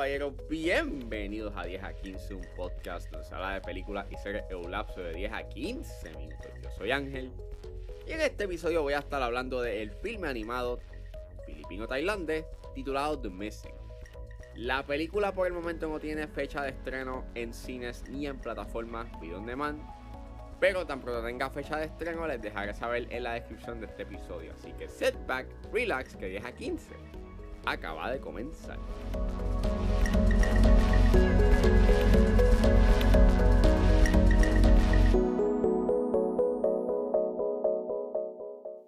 caballeros, bienvenidos a 10 a 15, un podcast donde se habla de películas y series en un lapso de 10 a 15 minutos. Yo soy Ángel y en este episodio voy a estar hablando del filme animado filipino-tailandés titulado The Missing. La película por el momento no tiene fecha de estreno en cines ni en plataformas video on demand, pero tan pronto tenga fecha de estreno les dejaré saber en la descripción de este episodio. Así que sit back, relax, que 10 a 15 acaba de comenzar.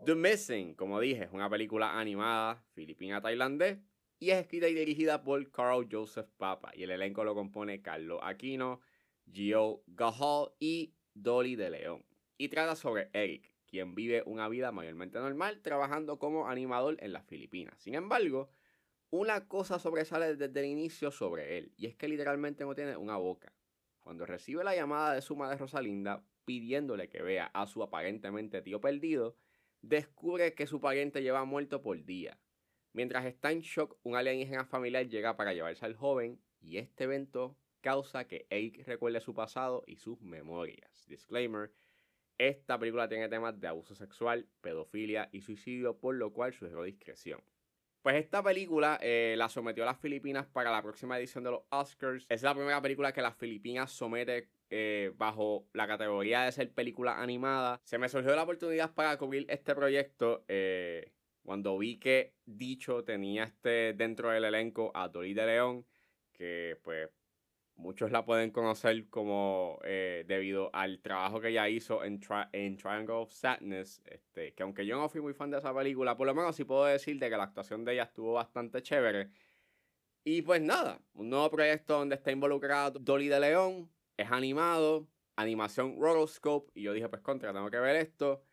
The Missing, como dije, es una película animada filipina-tailandés y es escrita y dirigida por Carl Joseph Papa. Y el elenco lo compone Carlos Aquino, Gio Gahal y Dolly de León. Y trata sobre Eric, quien vive una vida mayormente normal trabajando como animador en las Filipinas. Sin embargo, una cosa sobresale desde el inicio sobre él, y es que literalmente no tiene una boca. Cuando recibe la llamada de su madre Rosalinda pidiéndole que vea a su aparentemente tío perdido, descubre que su pariente lleva muerto por día. Mientras está en shock, un alienígena familiar llega para llevarse al joven y este evento causa que Eric recuerde su pasado y sus memorias. Disclaimer, esta película tiene temas de abuso sexual, pedofilia y suicidio, por lo cual sugiero discreción. Pues esta película eh, la sometió a las Filipinas para la próxima edición de los Oscars. Es la primera película que las Filipinas somete eh, bajo la categoría de ser película animada. Se me surgió la oportunidad para cubrir este proyecto eh, cuando vi que Dicho tenía este dentro del elenco a Dolly de León, que pues muchos la pueden conocer como eh, debido al trabajo que ella hizo en, Triangle of Sadness, este, que aunque yo no fui muy fan de esa película, por lo menos sí puedo decir de que la actuación de ella estuvo bastante chévere. Y pues nada, un nuevo proyecto donde está involucrado Dolly de León, es animado, animación rotoscope, y yo dije, pues contra, tengo que ver esto.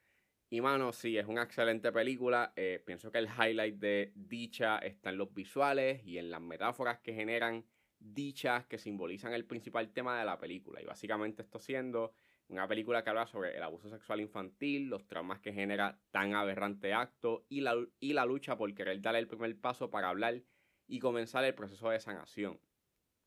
Y mano, sí, es una excelente película. Eh, pienso que el highlight de dicha está en los visuales y en las metáforas que generan dichas que simbolizan el principal tema de la película. Y básicamente esto siendo una película que habla sobre el abuso sexual infantil, los traumas que genera tan aberrante acto y la, y la lucha por querer dar el primer paso para hablar y comenzar el proceso de sanación.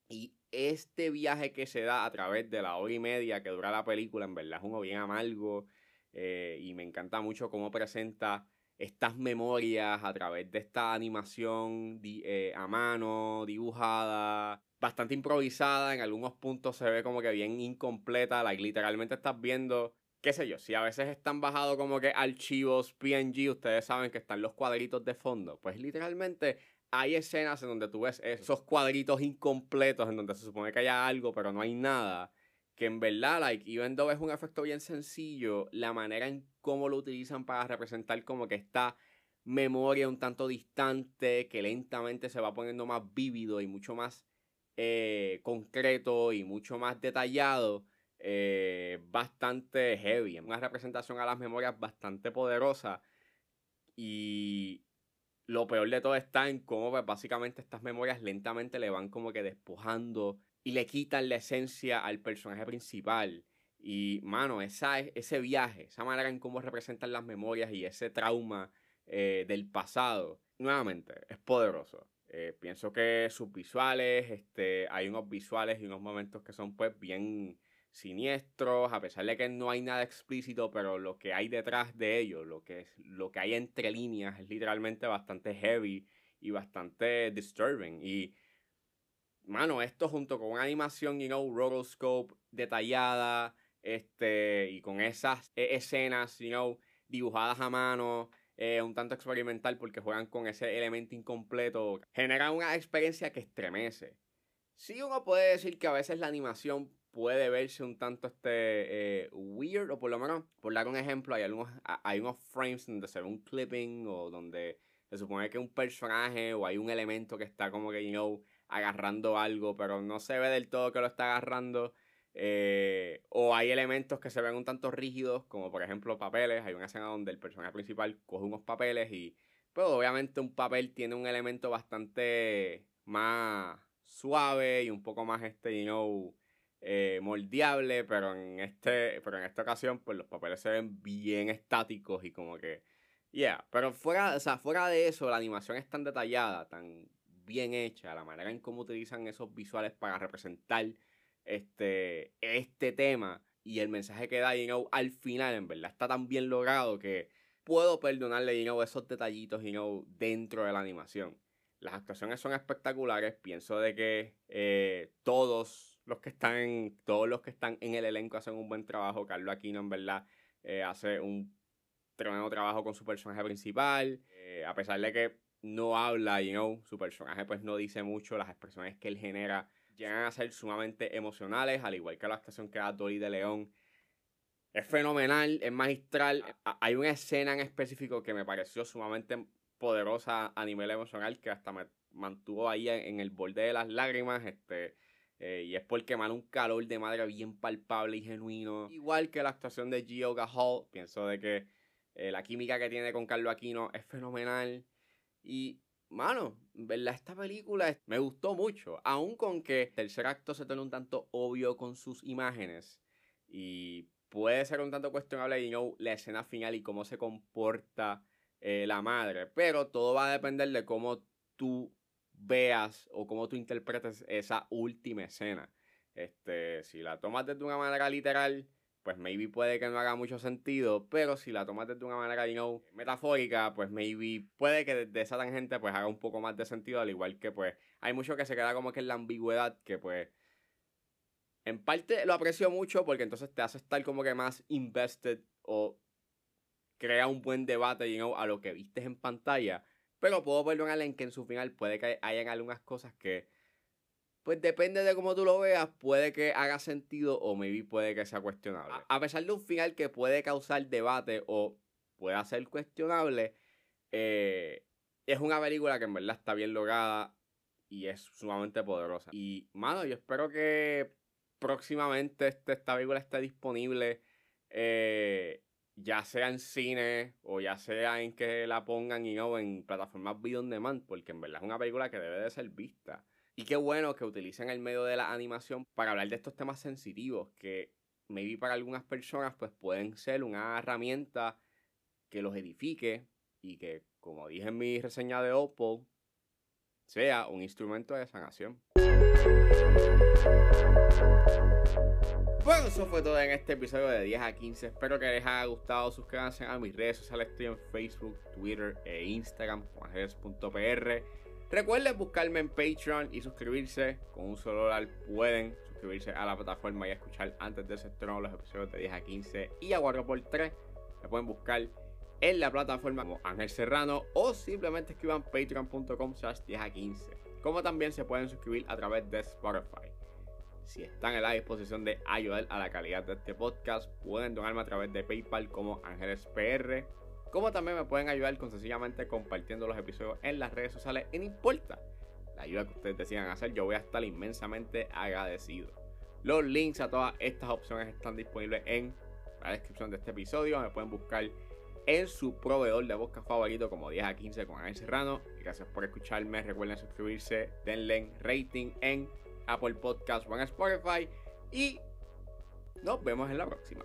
Y este viaje que se da a través de la hora y media que dura la película, en verdad es uno bien amargo. Eh, y me encanta mucho cómo presenta estas memorias a través de esta animación eh, a mano, dibujada, bastante improvisada. En algunos puntos se ve como que bien incompleta. Like, literalmente estás viendo, qué sé yo, si a veces están bajados como que archivos PNG, ustedes saben que están los cuadritos de fondo. Pues literalmente hay escenas en donde tú ves esos cuadritos incompletos en donde se supone que haya algo, pero no hay nada. Que en verdad, like, even though es un efecto bien sencillo, la manera en cómo lo utilizan para representar como que esta memoria un tanto distante, que lentamente se va poniendo más vívido y mucho más eh, concreto y mucho más detallado, eh, bastante heavy. Una representación a las memorias bastante poderosa. Y lo peor de todo está en cómo pues, básicamente estas memorias lentamente le van como que despojando y le quitan la esencia al personaje principal. Y, mano, esa, ese viaje, esa manera en cómo representan las memorias y ese trauma eh, del pasado, nuevamente, es poderoso. Eh, pienso que sus visuales, este, hay unos visuales y unos momentos que son pues bien siniestros, a pesar de que no hay nada explícito, pero lo que hay detrás de ellos, lo que, es, lo que hay entre líneas es literalmente bastante heavy y bastante disturbing. Y, mano, esto junto con una animación, you know, rotoscope detallada, este, y con esas e, escenas, you know, dibujadas a mano, eh, un tanto experimental porque juegan con ese elemento incompleto, genera una experiencia que estremece. Sí uno puede decir que a veces la animación puede verse un tanto este eh, weird, o por lo menos, por dar un ejemplo, hay, algunos, hay unos frames donde se ve un clipping o donde se supone que un personaje o hay un elemento que está como que, you know, agarrando algo, pero no se ve del todo que lo está agarrando. Eh, o hay elementos que se ven un tanto rígidos, como por ejemplo papeles. Hay una escena donde el personaje principal coge unos papeles y, pues obviamente un papel tiene un elemento bastante más suave y un poco más, este, you know, eh, moldeable, pero en, este, pero en esta ocasión, pues los papeles se ven bien estáticos y como que, yeah, pero fuera, o sea, fuera de eso, la animación es tan detallada, tan bien hecha, la manera en cómo utilizan esos visuales para representar este, este tema y el mensaje que da, you al final, en verdad, está tan bien logrado que puedo perdonarle, you esos detallitos, you dentro de la animación. Las actuaciones son espectaculares, pienso de que eh, todos los que están en, todos los que están en el elenco hacen un buen trabajo. Carlos Aquino, en verdad, eh, hace un tremendo trabajo con su personaje principal. Eh, a pesar de que no habla, you know, su personaje pues no dice mucho, las expresiones que él genera llegan a ser sumamente emocionales, al igual que la actuación que da Dolly de León. Es fenomenal, es magistral. Hay una escena en específico que me pareció sumamente poderosa a nivel emocional que hasta me mantuvo ahí en el borde de las lágrimas. Este, eh, y es porque emana un calor de madre bien palpable y genuino. Igual que la actuación de Gio Gahal, pienso de que eh, la química que tiene con Carlos Aquino es fenomenal. Y, mano, verdad, esta película me gustó mucho. Aun con que el tercer acto se torna un tanto obvio con sus imágenes. Y puede ser un tanto cuestionable, you know, la escena final y cómo se comporta eh, la madre. Pero todo va a depender de cómo tú veas o cómo tú interpretes esa última escena. Este, si la tomas desde una manera literal, pues maybe puede que no haga mucho sentido, pero si la tomas desde una manera, you know, metafórica, pues maybe puede que desde esa tangente pues haga un poco más de sentido, al igual que pues hay mucho que se queda como que en la ambigüedad, que pues en parte lo aprecio mucho porque entonces te hace estar como que más invested o crea un buen debate, you know, a lo que vistes en pantalla, pero puedo perdonarle en que en su final puede que hayan algunas cosas que pues depende de cómo tú lo veas, puede que haga sentido o maybe puede que sea cuestionable. A pesar de un final que puede causar debate o pueda ser cuestionable, eh, es una película que en verdad está bien lograda y es sumamente poderosa. Y, mano, yo espero que próximamente este, esta película esté disponible, eh, ya sea en cine o ya sea en que la pongan y no en plataformas video on demand, porque en verdad es una película que debe de ser vista. Y qué bueno que utilicen el medio de la animación para hablar de estos temas sensitivos que maybe para algunas personas pues pueden ser una herramienta que los edifique y que, como dije en mi reseña de Oppo, sea un instrumento de sanación. Bueno, eso fue todo en este episodio de 10 a 15. Espero que les haya gustado. Suscríbanse a mis redes sociales. Estoy en Facebook, Twitter e Instagram, juanjeres.pr. Recuerden buscarme en Patreon y suscribirse. Con un solo dólar pueden suscribirse a la plataforma y escuchar antes de ese estreno los episodios de 10 a 15 y a 4 por 3 Me pueden buscar en la plataforma como Ángel Serrano o simplemente escriban patreon.com slash 10 a 15. Como también se pueden suscribir a través de Spotify. Si están en la disposición de ayudar a la calidad de este podcast, pueden donarme a través de PayPal como Ángeles PR como también me pueden ayudar con sencillamente compartiendo los episodios en las redes sociales y no importa la ayuda que ustedes decidan hacer, yo voy a estar inmensamente agradecido. Los links a todas estas opciones están disponibles en la descripción de este episodio. Me pueden buscar en su proveedor de bosca favorito como 10 a 15 con Ángel Serrano. Gracias por escucharme. Recuerden suscribirse, denle rating en Apple Podcast o en Spotify. Y nos vemos en la próxima.